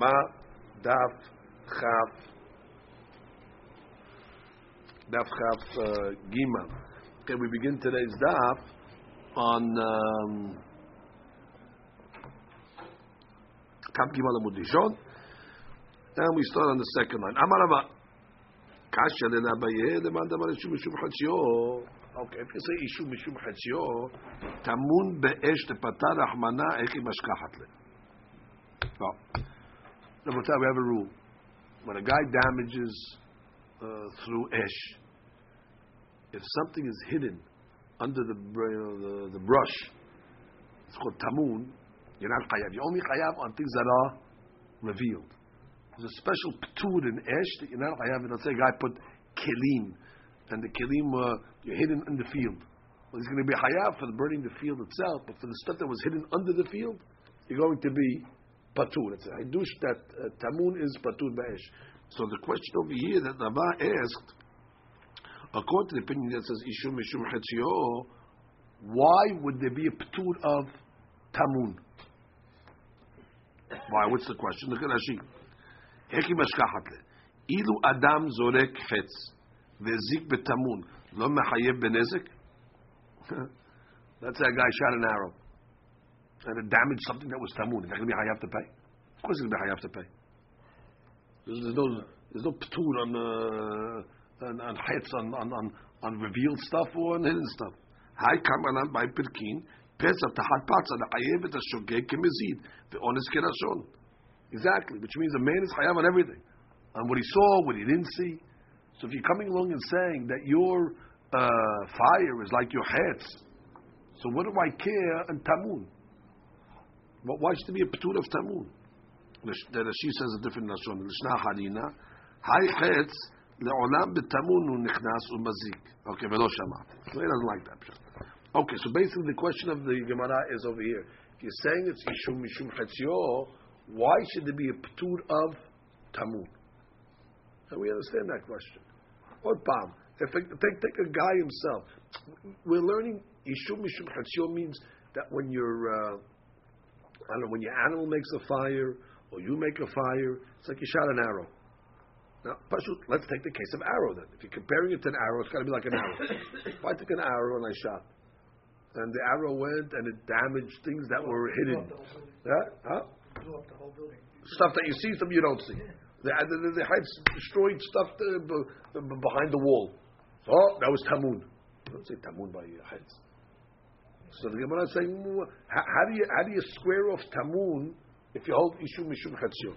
Ma Daf Chaf Daf Chaf uh, Gima. Okay, we begin today's Daf on um, Gima Lamudishon, and we start on the second line. Amarava Kasha Lenabaye Lemanda Marishum Mishum Chatzio. Okay, if you say Ishum Mishum Chatzio, Tamun Be'esh Tepatar Rahmana Echi Mashkachat Le. Number we have a rule. When a guy damages uh, through esh, if something is hidden under the, uh, the, the brush, it's called tamun, you're not chayav. You're only chayav on things that are revealed. There's a special ptur in esh that you're not chayav. Let's say a guy put kelim, and the kelim uh, you're hidden in the field. Well, he's going to be chayav for burning the field itself, but for the stuff that was hidden under the field, you're going to be patur. It's a hadush that uh, tamun is patur ba'esh. So the question over here that Rabba asked, according to the opinion that says ishum ishum chetzio, why would there be a patur of tamun? Why? What's the question? Look at Rashi. Heki mashkachat Ilu adam zorek chetz vezik betamun lo mechayev benezik. Let's say a guy shot an arrow and it damaged something that was tamun. Is that going to be hayav to pay? Of course, it's going to be hayav to pay. There's, no there's no ptur on uh, on on on, on on on revealed stuff or on hidden stuff. Hay kamanan by pirkin pesa tahat patza the hayev et hashogeg kemezid ve'ones kerashon. Exactly, which means a man is hayav on everything, on what he saw, what he didn't see. So if you're coming along and saying that your uh, fire is like your hats, so what do I care in tamun? Why should there be a ptur of tamun? The Rashi says a different lashon. Lishna harina, hay chetz leolam betamun unichnas umazik. Okay, velo shamat. So he doesn't like that. Okay, so basically the question of the Gemara is over here. If you're saying it's ishum mishum chetzio, why should there be a ptur of tamun? And we understand that question. Or pam. If take, take a guy himself, we're learning ishum mishum chetzio means that when you're uh, I don't know, when your animal makes a fire or you make a fire, it's like you shot an arrow. Now, Pashut, let's take the case of arrow then. If you're comparing it to an arrow, it's got to be like an arrow. if I took an arrow and I shot, and the arrow went and it damaged things that were hidden, yeah, huh? Stuff that you see, stuff you don't see. The, the, the, the heights destroyed stuff to, b- b- behind the wall. So, oh, that was tamun. Don't say tamun by heights. So the Gemara is saying, how, how do you how do you square off tamun if you hold ishum mishum chatzio?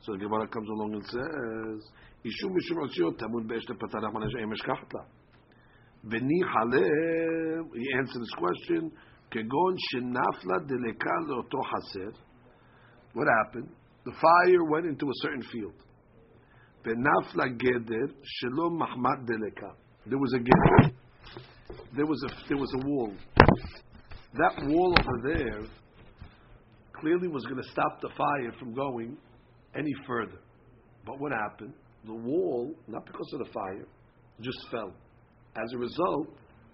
So the Gemara comes along and says, ishum mishum chatzio tamun be'esh lepatarach manashe emesh kachta. V'ni haleh, he answered this question, kegon shenafla deleka leoto haser. What happened? The fire went into a certain field. V'nafla geder shelo mahmat deleka. There was a geder there was a there was a wall. That wall over there clearly was going to stop the fire from going any further. But what happened? The wall, not because of the fire, just fell. As a result,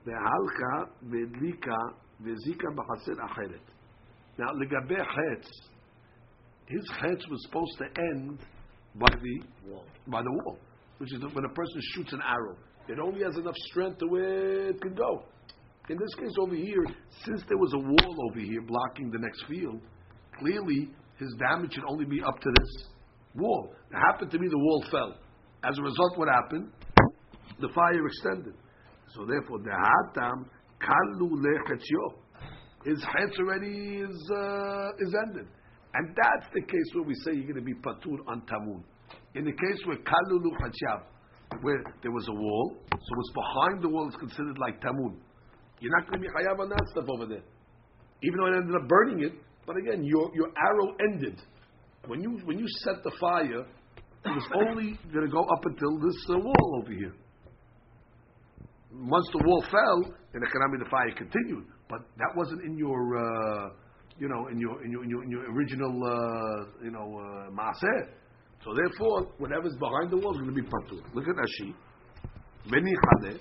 the halka vedlika vezika b'chaser acheret. Now, legabe chetz, his chetz was supposed to end by the wall. by the wall, which is when a person shoots an arrow. It only has enough strength to where it can go. In this case over here, since there was a wall over here blocking the next field, clearly his damage should only be up to this wall. It happened to be the wall fell. As a result, what happened? The fire extended. So therefore, the hatam kalu lechetzyo. His hetz already is uh, is ended, and that's the case where we say you're going to be patur on tamun. In the case where kalu luchachav, where there was a wall, so what's behind the wall is considered like tamun. You're not going to be chayav on that stuff over there, even though it ended up burning it. But again, your your arrow ended when you when you set the fire. It was only going to go up until this uh, wall over here. Once the wall fell, then the fire continued. But that wasn't in your, uh, you know, in your in your in your, in your original, uh, you know, uh, maaseh. So therefore, whatever's behind the wall is going to be patur. Look at Rashi. Beni chadeh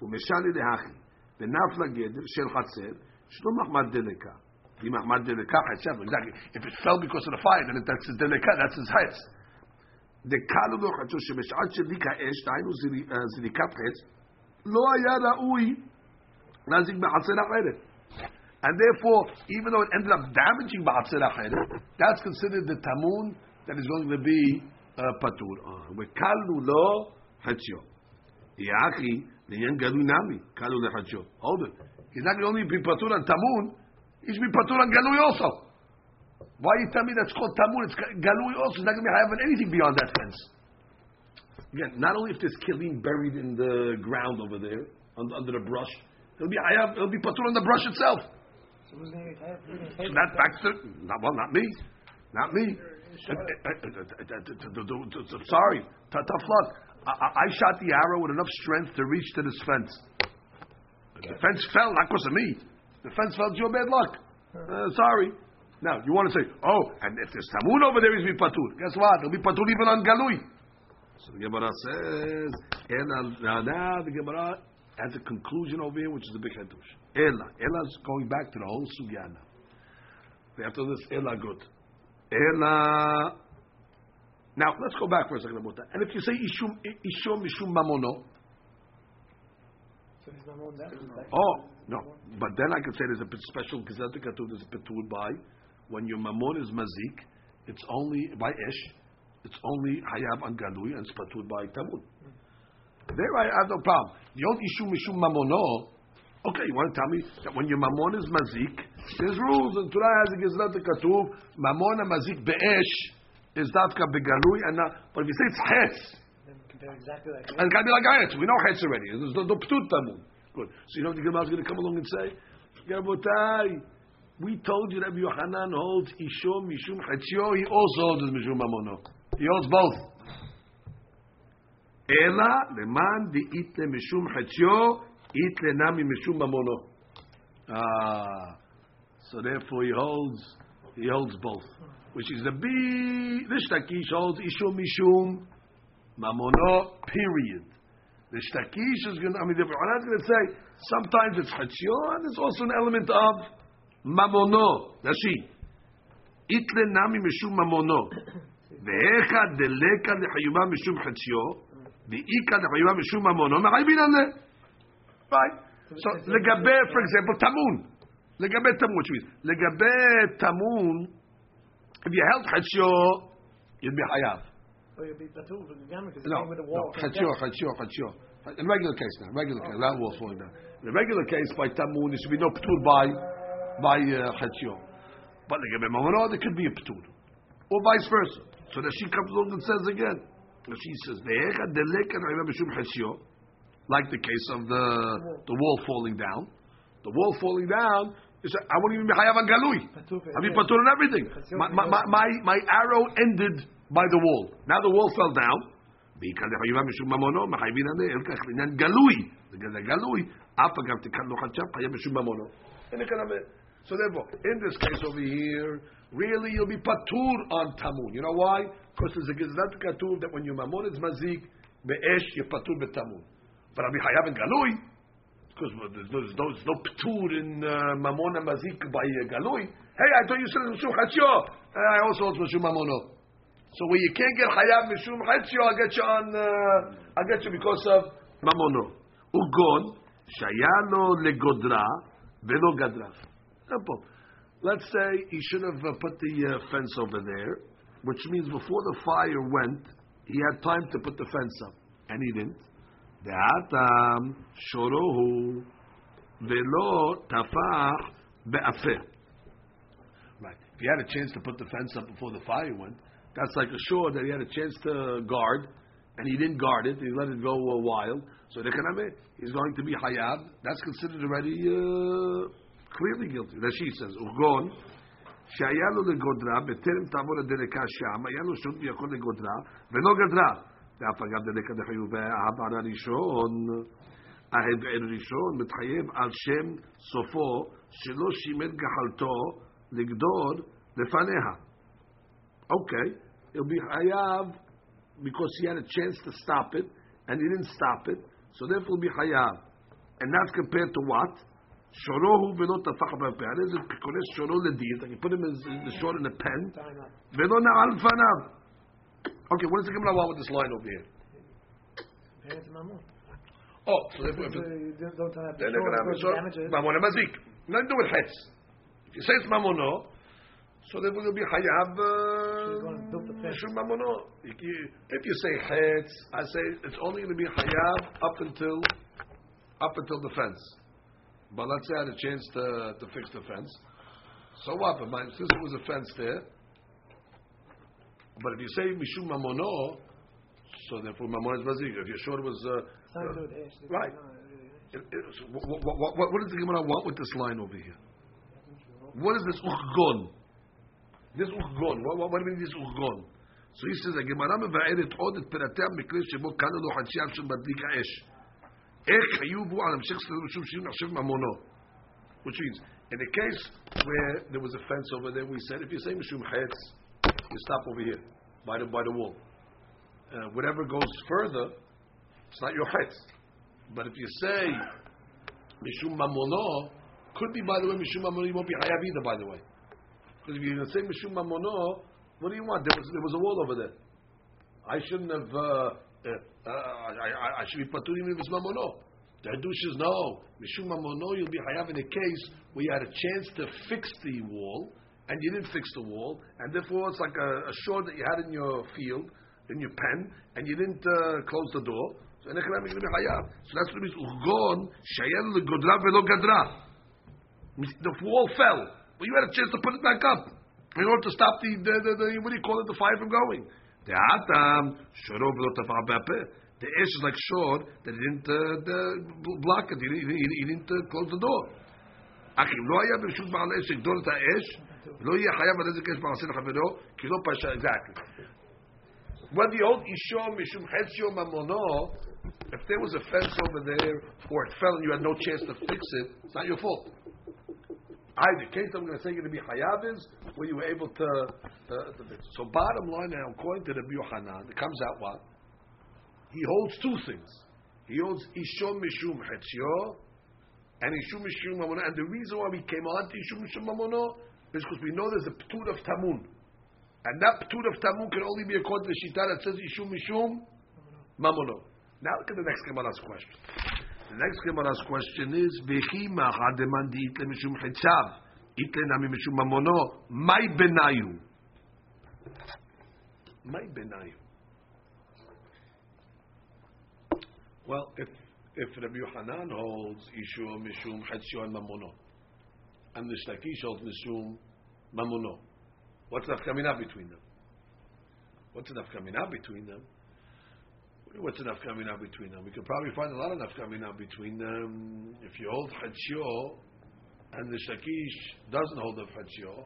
umeshali lehachi v'nafla geder shel chatzer shlo mahmad deleka. Exactly. If it fell because of the fire, then that's his deleka, that's his acheret. And therefore, even though it ended up damaging b'chatzer acheret, that's considered the tamun that is going to be uh, patur. Lo. Yachi, nami. Hold it. He's not going to only be patur on tamun, he should be patur on galui also. Why you tell me that's called tamun? It's galui also. It's not going to be having anything beyond that fence. Again, not only if there's killing buried in the ground over there under, under the brush, it'll be hayav, it'll be patur on the brush itself. So who's going to be hayav? Who's So gonna pay that for back to not, well, not me, not me. Sorry, tough luck. I, I- I shot the arrow with enough strength to reach to this fence. The fence fell, not because of me. The fence fell, your bad luck. Uh, sorry. Now, you want to say, oh, and if there's Tamun over there, he's be patur. Guess what? He'll be patur even on Galui. So the Gemara says, Ela, now, the Gemara has a conclusion over here, which is the big hedush. Ela. Ela's going back to the whole sugya now. After this, Ela good. Ela. Now, let's go back for a second about that. And if you say Ishum, Ishum, Ishum Mamono, So he's not on that. He's like- Oh, no. But then I could say there's a special Gazette Katuv, there's a by. When your Mamon is Mazik, it's only by Ish, it's only Hayab and Galui, and it's by Tamun. Hmm. There I have no problem. The old Ishu Mishum Mamono, okay, you want to tell me that when your Mamon is Mazik, there's rules, and Torah has a Gazette Katuv, Mamon and Mazik Be'esh is Dafka Begalui, and not, but if you say it's Hetz, Exactly like and it can be like Ayat. We know Hetz already. There's no, no Ptut. Good. So you know what the Gemara is going to come along and say? Rabotai, we told you that Yohanan holds Ishom Mishum Chetzio. He also holds Mishum Mamono. He holds both. Ela leman di itle Mishum Chetzio, itle nami Mishum Mamono. Ah, so therefore he holds he holds both, which is the B. This Takish holds Ishom Mishum Mamono. Period. The shtakish is going to, I mean, the Quran is going to say, sometimes it's chatzio, and there's also an element of mamono. Rashi. Itle nami mishum mamono. Ve'echa deleka lechayuba mishum chatzio. Ve'ika lechayuba mishum mamono. On there. Right? So, legabe, for example, tamun. Legabe tamun, which means, legabe tamun, if you held chatzio, you'd be hayav. Oh, you'll be patur for the gamma because No, with the no, wall. chatzio, chatzio, chatzio. In regular case now, regular case, that wall falling down. In a regular case, by tamun, there should be no ptur by, by uh. But like a mamono, there could be a ptur. Or vice versa. So that she comes along and says again, she says, "Ve'echa deleka na'ira b'shum chatzio," like the case of the the wall falling down. The wall falling down, say, I won't even be hayav on galui. I mean, yeah. patur on everything. My, my, my, my arrow ended by the wall. Now the wall fell down. So therefore, in this case over here, really you'll be patur on tamun. You know why? Because there's a gizlat katuv that when you mamon is mazik, be'esh, you're patur be'tamun. But Rabbi Hayav and Galui, because there's no, there's no, there's no patur in uh, mamon and mazik by uh, Galui. Hey, I thought you said Moshe Chachyo. I also hold Moshe Mamono. So when you can't get hayav mishum chatzio, I'll get you on. Uh, I'll get you because of mamono. Ugon shayalo legodra velo gadra. Simple. Let's say he should have uh, put the uh, fence over there, which means before the fire went, he had time to put the fence up, and he didn't. De'atam shorohu velo tafach be'afer. Right. If he had a chance to put the fence up before the fire went, that's like a shore that he had a chance to guard, and he didn't guard it. He let it go a while. So the kaname, he's going to be hayab. That's considered already uh, clearly guilty. Rashi says, "Ugon שהיה לו לגודרה, בטרם תעבור הדלקה שם, היה לו שעות ויכול לגודרה, ולא גדרה. ואף אגב דלקה דחיובה, העבר הראשון, ההדער ראשון, מתחייב על שם סופו, שלא שימר גחלתו לגדור לפניה. Okay, it'll be hayav because he had a chance to stop it and he didn't stop it, so therefore it'll be hayav. And that's compared to what? Shorohu velo tafach b'peh. How does it connect shoro ledin? I can put him in the short in a pen. Time up. Velo na'al fanav. Okay, what does the Gemara want with this line over here? Compare it to Mammon. Oh, so if, So if, you don't don't then they're going to have a the short. damages. Mamon mazik. Nothing to do with hetz. If you say it's mamono, so then will be hayav She's gonna build the uh, mamono. If you say hetz, I say it's only going to be hayav up until up until the fence. But let's say I had a chance to to fix the fence. So what? But my, since there was a fence there, but if you say mishum mamono, so therefore mamon is mazik. If you're sure it was. Uh, It's not to do with Ash. It's Right. uh, it- it- what, what, what, what does the Gemara want with this line over here? What is this uchgon? This uchgon. What, what, what do you mean this uchgon? So he says, הגמרא מבארת עוד את פרטי המקרה שבו קנו לו חנשיו של מדליק האש. איך חיובו על המשך סדר משום שהוא נחשב ממונו. Which means, in the case where there was a fence over there, we said, if you say משום חץ, you stop over here, by the, by the wall. Uh, whatever goes further, it's not your hetz. But if you say mishum mamono, could be by the way mishum mamono, you won't be hayav either. By the way, because if you say Mishum Mamono, what do you want? There was, there was a wall over there. I shouldn't have, uh, uh, uh, I, I, should be Paturim if it's Mamono. The Hadush is no. Mishum Mamono, you'll be Hayav in a case where you had a chance to fix the wall, and you didn't fix the wall, and therefore it's like a, a shore that you had in your field, in your pen, and you didn't uh, close the door. So, so that's what it means. The wall fell. but you had a chance to put it back up in order to stop the, the, the, the what do you call it, the fire from going. The atam, שורו ולא טבע בהפה. The ash is like short that he didn't uh, the, block it, he didn't, he, he didn't uh, close the door. אך אם לא היה ברשות בעל האש לגדול את האש, לא יהיה חייב על נזק אש מעשה לחברו, כי לא פשע, exactly. Whether you hold Ishom Mishum Hetzio Mamono, if there was a fence over there or it fell and you had no chance to fix it, it's not your fault. Either case I'm going to say you're going to be Hayav is where you were able to, uh, to. So bottom line now, according to the Yohanan, it comes out what? He holds two things. He holds Ishom Mishum Hetzio and Ishum Mishum Mamono. And the reason why we came on to Ishum Mishum Mamono is because we know there's a Ptur of Tamun. And that Ptur of Tamun can only be according to the Shita that says Ishum Mishum Mamono. Now look at the next Gemara's question. The next Gemara's question is Vechi Mahademan di Itle Mishum Chetzav Itle Nami Mishum Mamono? Mai Benayu? Mai Benayu. Well, if if Rabbi Yohanan holds Ishur Mishum Chetzio and Mamono. And the Shtakish holds Mishum Mamono, what's the nafkamina between them? What's the nafkamina between them? What's enough coming out between them? We could probably find a lot of enough coming out between them. If you hold Chetzio and the Shakish doesn't hold the Chetzio,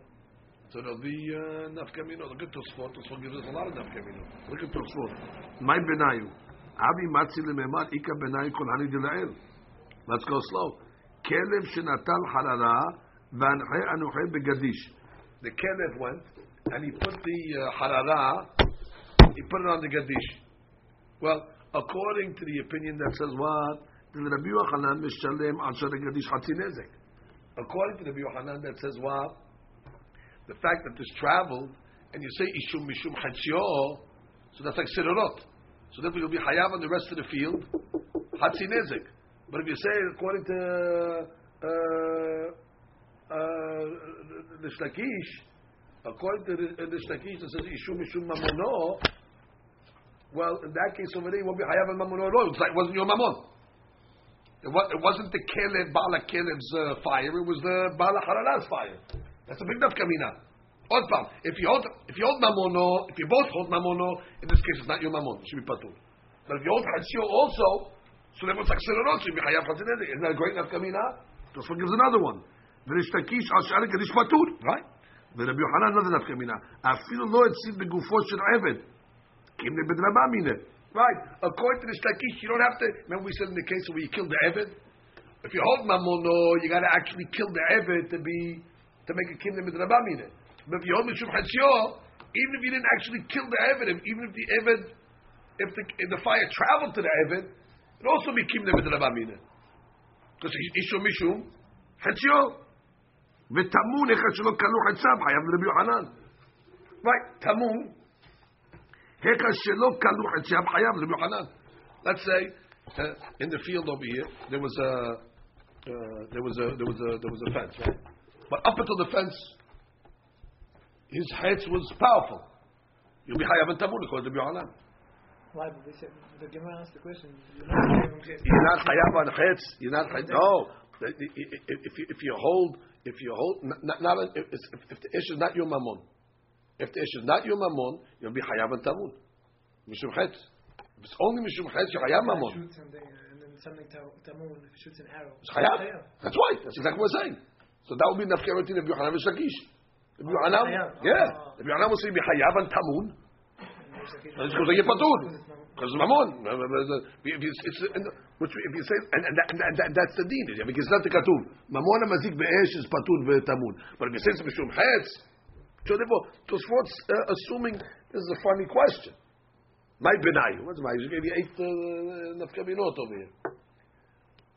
so there'll be uh, nafkamina. Look at Tosfot. Tosfot gives us a lot of nafkamina. Look at Tosfot. My benayu. Abi matzi lememad ika benayu kol hani dilael. Let's go slow. Kelev shenatal halala v'anche anuche begadish. The Kelev went and he put the uh, halala, he put it on the gadish. Well, according to the opinion that says what? The Rabbi Yochanan gadish Hatzinezek. According to the Rabbi Yochanan that says what? The fact that this traveled and you say ishum mishum hatzio, so that's like sidorot. So therefore you'll be hayav on the rest of the field, hatzi nezek. But if you say according to uh, uh, the Shtakish, according to the, the Shtakish that says ishum mishum mamono, well, in that case over there, you won't be Hayav al Mammon or It wasn't your Mammon. It, was, it wasn't the Kelev, Bala Kelev's uh, fire, it was the Bala Harara's fire. That's a big nafkamina. Odd palm. If you hold, if you hold mamono, if you both hold mamono, in this case it's not your mamon, it should be patur. But if you hold chatzio also, so then what's achserorot, should be hayav chatzidede. Isn't that a great enough nafkamina? Just one gives another one. ונשתקיש על שאר הקדיש פטור, right? ורבי another לא I feel מינה. אפילו לא הציל בגופו של עבד, Right. According to the Shtakish, you don't have to. Remember, we said in the case where you kill the Evid? If you hold Mamono, you got to actually kill the Evid to be to make a kingdom with Rabamine. But if you hold Mishum Hatzio, even if you didn't actually kill the Evid, even if the Evid, if the, if the fire traveled to the Evid, it also be kingdom with Rabamine. Because Ishum Mishum חציו. וטמון אחד שלא כלו חציו, חייב לרבי יוחנן. Right, טמון. Let's say, uh, in the field over here, there was a, uh, there was a, there was a, there was a fence, right? But up until the fence, his hetz was powerful. You'll be chayav and tamun according to Yohanan. Why? But they said, the Gemara asked the question. You're not chayav on hetz. You're not chayav. No. If you, if you hold, if you hold, not, not if, if the issue is not your mammon, if the issue is not your mammon, you'll be chayav and tamun. Mishum hetz. If it's only mishum hetz, you're chayav mammon. Shoots something, and then something Tamun, if it shoots an arrow. It's chayav. That's right. That's exactly what we're saying. So that would be nafkerotin of Yohanan v'Shakish. If oh, Yohanan, chayav. yeah. Oh. If Yohanan will say be chayav and tamun, It's because they get patur. Because it's mamon. If you, it's, which, if you say, and, and, and, that, and that's the deen. Because that's the katuv. Mamon mazik be'esh is patur ve'tamun. But if you say it's mishum hetz, so therefore, Tosfot's uh, assuming this is a funny question. My benayu. What's my? You gave you eight uh, nafkaminot over here.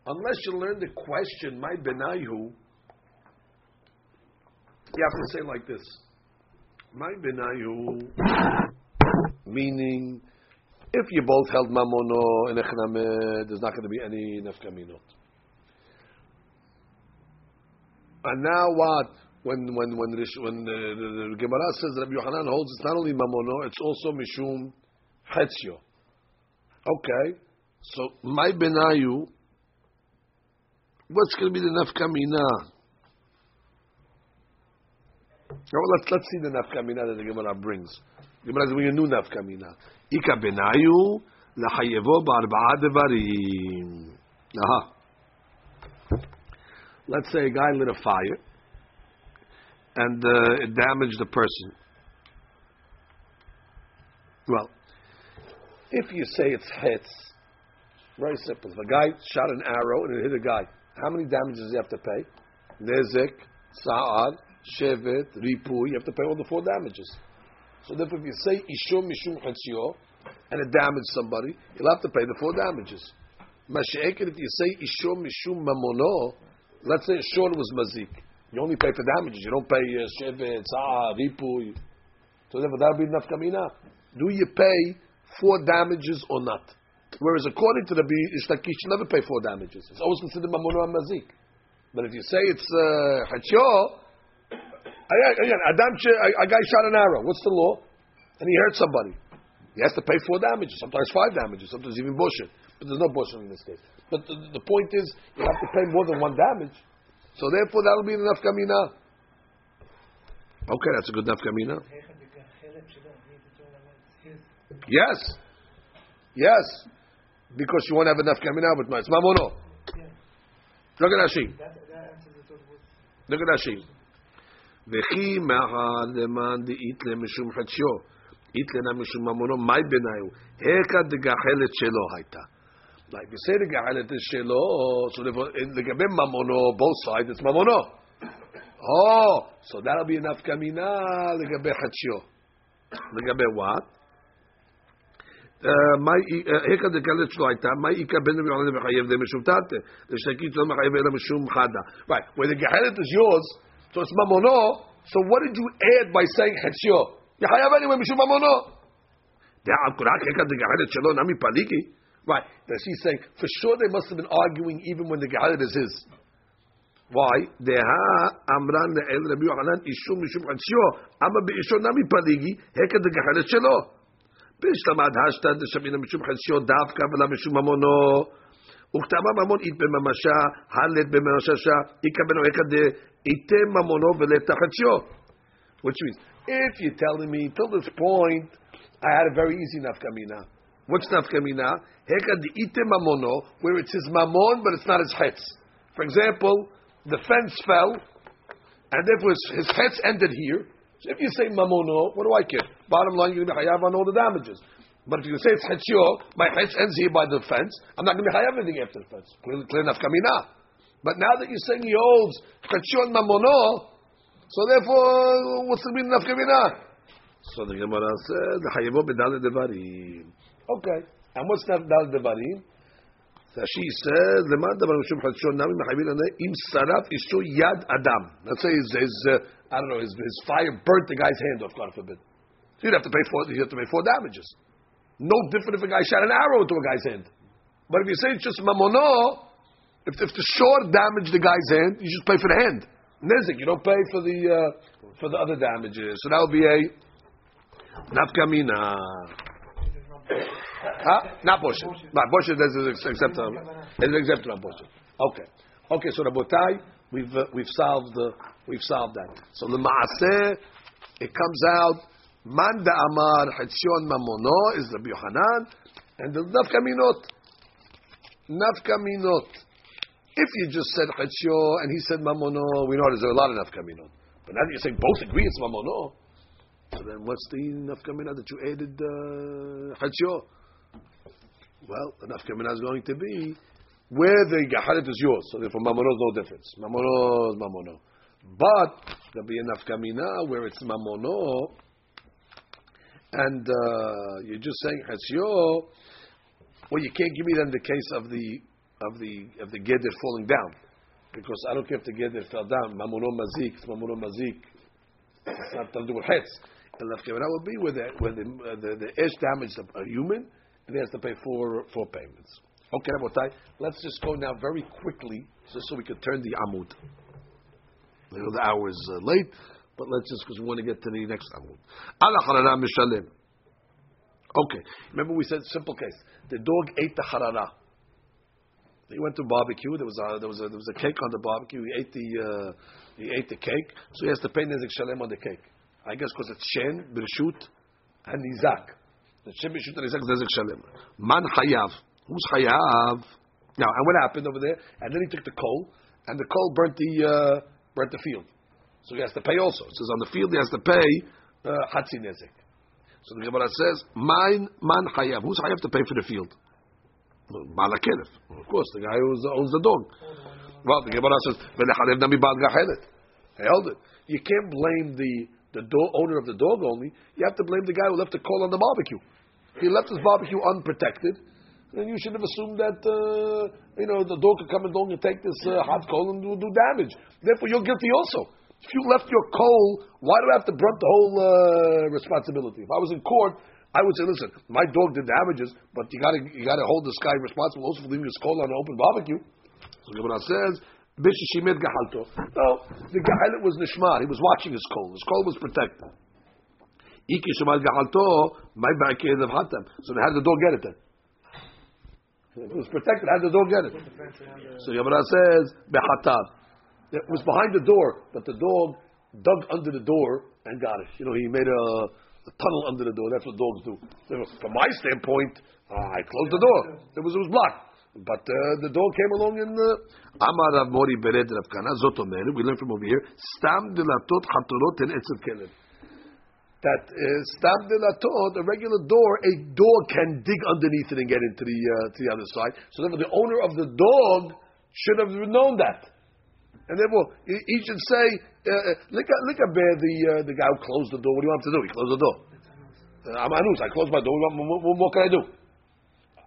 Unless you learn the question, my benayu, you have to say like this. My benayu meaning if you both held mamono and echname, there's not going to be any nefkaminot. And now what? When when when when the, the, the Gemara says Rabbi Yohanan holds it's not only mamono, it's also mishum hetzio. Okay, so my benayu. What's going to be the nefkamina? Well, let's let's see the nafkamina that the Gemara brings. Gemara is bringing a new nafkamina. Ika benayu lachayevo ba'arba'a devarim. Aha. Let's say a guy lit a fire and uh, it damaged the person. Well, if you say it's hits, very simple. If a guy shot an arrow and it hit a guy, how many damages does he have to pay? Nezik, sa'ad, shevet, ripu, you have to pay all the four damages. So therefore, if you say ishum mishum chatzio, and it damaged somebody, you'll have to pay the four damages. Mashiach, if you say ishum mishum mamono, let's say short was mazik, you only pay for damages. You don't pay uh, shevet, tzah, ripu. So therefore, that would be nafkamina. Do you pay for damages or not? Whereas according to the Ishtakish, you never pay for damages. It's always considered mamono and mazik. But if you say it's hachyo, again, Adam, a, guy shot an arrow. What's the law? And he hurt somebody. He has to pay four damages, sometimes five damages, sometimes even bushing. But there's no bushing in this case. But the, the point is, you have to pay more than one damage. So therefore, that'll be enough kamina. Okay, that's a good enough kamina. Yes. Yes. Because you won't have enough kamina, but no, it's mamono. Look at Rashi. Look at Rashi. וכי מאחר למאן דאיתלה משום חדשו, איתלנה משום ממונו, מאי בניו, היכא דגחלת שלו הייתה. Like you say the גחלת is שלו, so לגבי ממונו, both sides, it's ממונו. Oh, so that'll be enough כמינה לגבי חדשו. לגבי what? היכא דגחלת שלו הייתה, מה איכא בין רבי יוחנן מחייב למשום תתא, לשתקית לא מחייב אלא משום חדה. Right, where the גחלת is yours, so it's mamono. So what did you add by saying chetzio? You have anyway mishum mamono. Right. Does he saying for sure they must have been arguing even when the gehalet is his? Why? Deha amran le'el Rabbi Yochanan ishum mishum chetzio. Ama be'ishon nami paligi heka the gehalet shelo. Bishlamad hashta deshamina mishum chetzio davka v'la mishum mamono. וכתבה ממון אית בממשה, הלת בממששה, איכא בנו איכא דאיתה ממונו ולתחציו. Which means, if you're telling me, till this point, I had a very easy nafkamina. What's nafkamina? Heka de'ite mamono, where it's his mamon, but it's not his hetz. For example, the fence fell, and therefore his, his hetz ended here. So if you say mamono, what do I care? Bottom line, you're going to be on all the damages. But if you say it's hetzio, my hetz ends here by the fence, I'm not going to be anything after the fence. Clear, clear enough kamina. But now that you're saying he holds hetzio and mamono, so therefore, what's the meaning of kamina? So the Gemara said, the hayav bedal devarim. Okay. And what's that dal? So she says, "Lemanda barushim chadshon nami mechayvin anei im saraf ishu yad adam." Let's say his, his uh, I don't know, his, his fire burnt the guy's hand off. God forbid. So you'd have to pay four. You have to pay four damages. No different if a guy shot an arrow into a guy's hand. But if you say it's just mamono, if, if the sword damaged the guy's hand, you just pay for the hand. Nizik, you don't pay for the uh, for the other damages. So that would be a nafkamina. Huh? Not Boshet. Not Boshet is except is except Boshet. Okay. Okay. So Rabotai, we've uh, we've solved uh, we've solved that. So the Maaseh, it comes out. Man da Amar Hetzion Mamono is Rabbi Yohanan, and the Nafkaminot. Nafkaminot. If you just said Chetzio and he said Mamono, we know there's a lot of Nafkaminot. But now that you're saying both agree it's Mamono, so then what's the Nafkamina that you added uh? Well, the Nafkamina is going to be where the Gaharit is yours. So therefore Mamono is no difference. Mamono is Mamono. But there'll be a Nafkamina where it's Mamono and uh, you're just saying Chetzio, well, you can't give me then the case of the of the of the geder falling down, because I don't care if the geder fell down. Mamuno mazik, it's mamuno mazik. It's not with hetz. Left that would be where the where the uh, the, the damaged a, human, and he has to pay four four payments. Okay, Rabotai, let's just go now very quickly, just so we can turn the amud. I know the hour is uh, late, but let's just because we want to get to the next amud. Ala mishalim. Okay, remember we said simple case. The dog ate the harara. He went to barbecue. There was a there was a there was a cake on the barbecue. He ate the uh, he ate the cake, so he has to pay nezik shalem on the cake. I guess because it's shen, birshut, and nizak. The shen, birshut, and nizak is nezik shalem. Man hayav. Who's hayav? Now, and what happened over there? And then he took the coal, and the coal burnt the uh, burnt the field. So he has to pay also. It says on the field he has to pay uh, hatzi nezik. So the Gemara says, "Mine man hayav." Who's hayav to pay for the field? Balakelef. Of course, the guy who owns the dog. Well, the Gemara says, "V'lecharev nami bal gachelet." He held it. You can't blame the the do- owner of the dog only. You have to blame the guy who left the coal on the barbecue. He left his barbecue unprotected. Then you should have assumed that uh, you know the dog could come along and take this uh, hot coal and do, do damage. Therefore, you're guilty also. If you left your coal, why do I have to brunt the whole uh, responsibility? If I was in court, I would say, listen, my dog did damages, but you got to you got to hold this guy responsible also for leaving his coal on an open barbecue. So Gemara says, Bishishimed gahalto. No, the gahalit was nishmar. He was watching his coal. His coal was protected. Iki shemad gahalto, my back is of hatam. So how did the dog get it then? It was protected. How did the dog get it? So Gemara says, behatam. It was behind the door, but the dog dug under the door and got it. You know, he made a, a tunnel under the door. That's what dogs do. So from my standpoint, uh, I closed the door. It was it was blocked. But uh, the dog came along and Amar Rav Mori Bered Rav Kana We learn from over here. Stam de latot hatorot kelev. That uh, stam de latot, a regular door, a dog can dig underneath it and get into the uh, to the other side. So therefore, the owner of the dog should have known that. And therefore, he, should say, uh, look at look at bear the uh, the guy who closed the door. What do you want him to do? He closed the door. Uh, I'm anus. I closed my door. What, what, what can I do?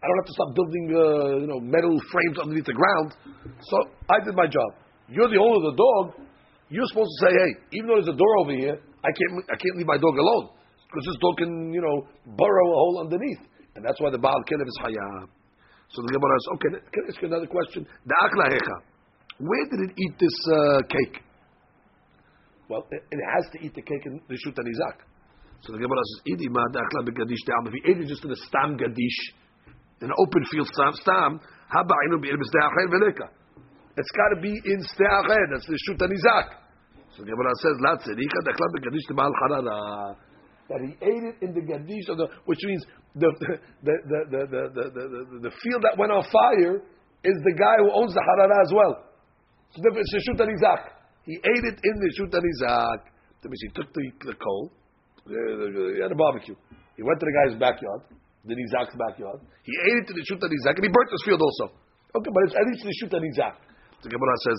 I don't have to stop building, uh, you know, metal frames underneath the ground. So I did my job. You're the owner of the dog. You're supposed to say, hey, even though there's a door over here, I can't I can't leave my dog alone because this dog can, you know, burrow a hole underneath, and that's why the baal kelev is hayab. So the Gemara says, okay, can I ask you another question? The aklahecha. Where did it eat this uh, cake? Well, it, it, has to eat the cake in the Shut Isaac. So the Gemara says, Idi ma da'akla begadish. If he ate it just in a stam gadish, an open field stam. It's got to be in ste'acher. That's the Shut Isaac. So the Gemara says. That he ate it in the gadish, the, which means the the, the, the, the, the, the, field that went on fire is the guy who owns the harara as well. So it's the Shut Isaac. He ate it in the Shut Isaac. That means he took the, the coal, he had a barbecue. He went to the guy's backyard, the Isaac's backyard. He ate it in the Shut Isaac, and he burnt his field also. Okay, but it's at least the Shut Isaac. The Gemara says,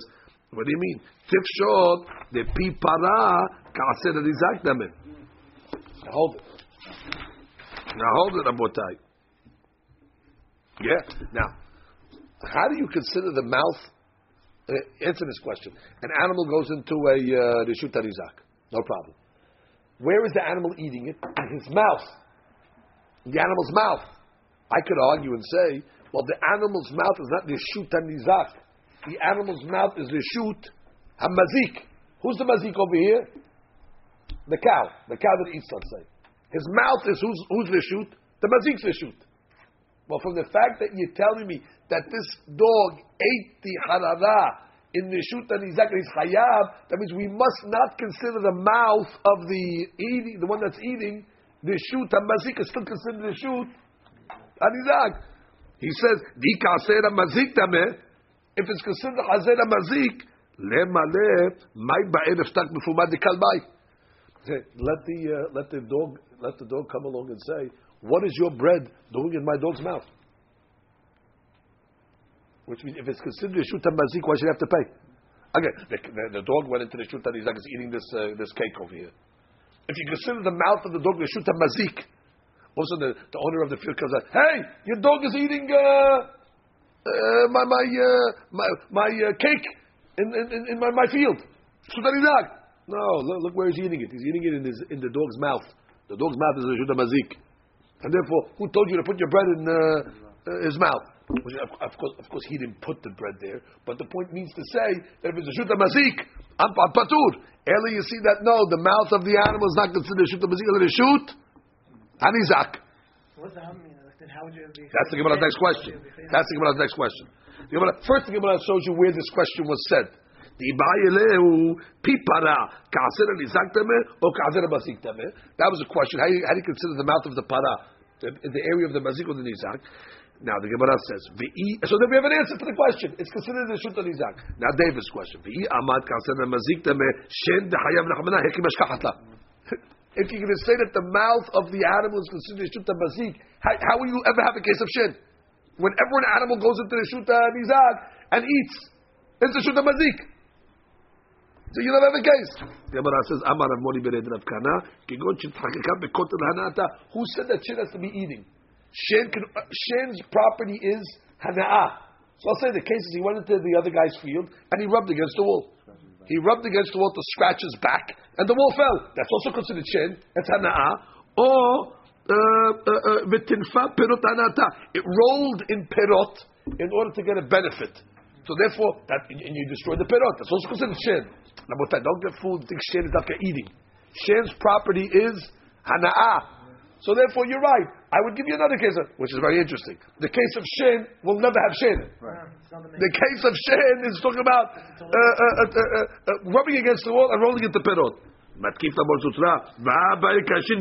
what do you mean? Tifshot, the pi para, ka'aseh Isaac damen. Now hold it. Now hold it, Abotai. Yeah? Now, how do you consider the mouth? Uh, answer this question. An animal goes into a uh, reshut. No problem. Where is the animal eating it? In his mouth. The animal's mouth. I could argue and say, well, the animal's mouth is not reshut harizak. The animal's mouth is reshut hamazik. Who's the mazik over here? The cow. The cow that eats, let's say. His mouth is who's who's reshut? The mazik's reshut. Well, from the fact that you're telling me that this dog ate the harara in the shoot and he's hayab, that means we must not consider the mouth of the eating, the one that's eating, the shoot hamazik is still considered a shoot anizak. He says v'ikaser hamazik tameh. If it's considered hazer mazik, lemale my ba'er iftak mifumad kalbay. Let the uh, let the dog let the dog come along and say, "What is your bread doing in my dog's mouth?" Which means if it's considered a shoot mazik, why should I have to pay? Okay, the, the, the, dog went into the shoot and he's like, he's eating this uh, this cake over here. If you consider the mouth of the dog the shuta mazik, also the, the owner of the field comes out, "Hey, your dog is eating uh, uh, my my uh, my, my uh, cake." in, in, in my, my field. No, look, look, where he's eating it. He's eating it in, his, in the dog's mouth. The dog's mouth is a mazik. And therefore, who told you to put your bread in uh, uh, his mouth? Which, of, of, course, of course, he didn't put the bread there. But the point means to say that if it's a shuta mazik, I'm patur. Earlier you see that no, the mouth of the animal is not considered shuta mazik, it's a shoot. Hanizak. What's the mean? Then how would you be? That's the Gemara's next question. That's the Gemara's next question. The Gemara, first, the Gemara shows you where this question was said. That was a question. How do you, how do you consider the mouth of the para, the, the area of the mazik or the nizak? Now the Gemara says, so then we have an answer to the question. It's considered the shut nizak. Now David's question. If you're going to say that the mouth of the animal is considered shut mazik, how, how will you ever have a case of shin? Whenever an animal goes into the shuta nizak and eats, it's a shuta mazik. So you never have a case. The Gemara says, Amar Rav Moni Bered Rav Kana. Who said that shin has to be eating? Shin can, uh, shin's property is hana'ah. So I'll say the case is he went into the other guy's field and he rubbed against the wall. He rubbed against the wall to scratch his back and the wall fell. That's also considered shin. That's hana'ah. Or uh, uh, uh, v'tinfa perot anata. It rolled in perot in order to get a benefit. So therefore, that and you destroy the perot. That's also considered shin. Rabotai, don't get fooled. Think shin is after eating. Shin's property is hana'ah. So therefore, you're right. I would give you another case, of, which is very interesting. The case of shin will never have shin. Right. The case of shin is talking about uh, uh, uh, uh, uh rubbing against the wall and rolling into perot. מתקיף למול סוצרה, והבא כאשר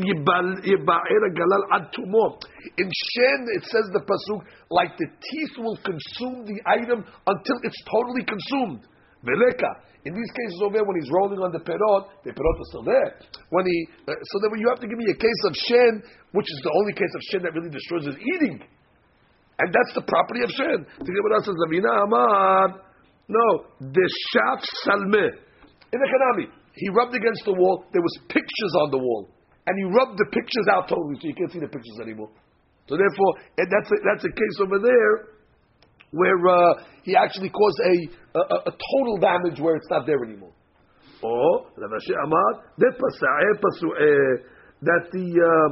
יבער הגלל עד תומו. In Shen, it says the pasuk, like the teeth will consume the item until it's totally consumed. Veleka. In these cases over there, when he's rolling on the perot, the perot is still there. When he, uh, so then you have to give me a case of Shen, which is the only case of Shen that really destroys his eating. And that's the property of Shen. The Gemara says, Amar, no, the shaf salmeh. In the Kanami, he rubbed against the wall. There was pictures on the wall, and he rubbed the pictures out totally, so you can't see the pictures anymore. So therefore, and that's a, that's a case over there where uh, he actually caused a, a, a total damage where it's not there anymore. Or that the uh,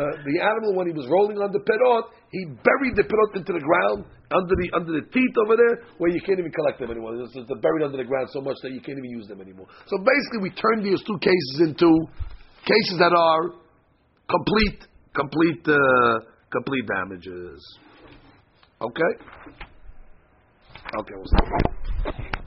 uh, the animal when he was rolling on the perot, he buried the perot into the ground under the under the teeth over there, where you can't even collect them anymore. They're buried under the ground so much that you can't even use them anymore. So basically, we turn these two cases into cases that are complete, complete, uh, complete damages. Okay. We'll stop.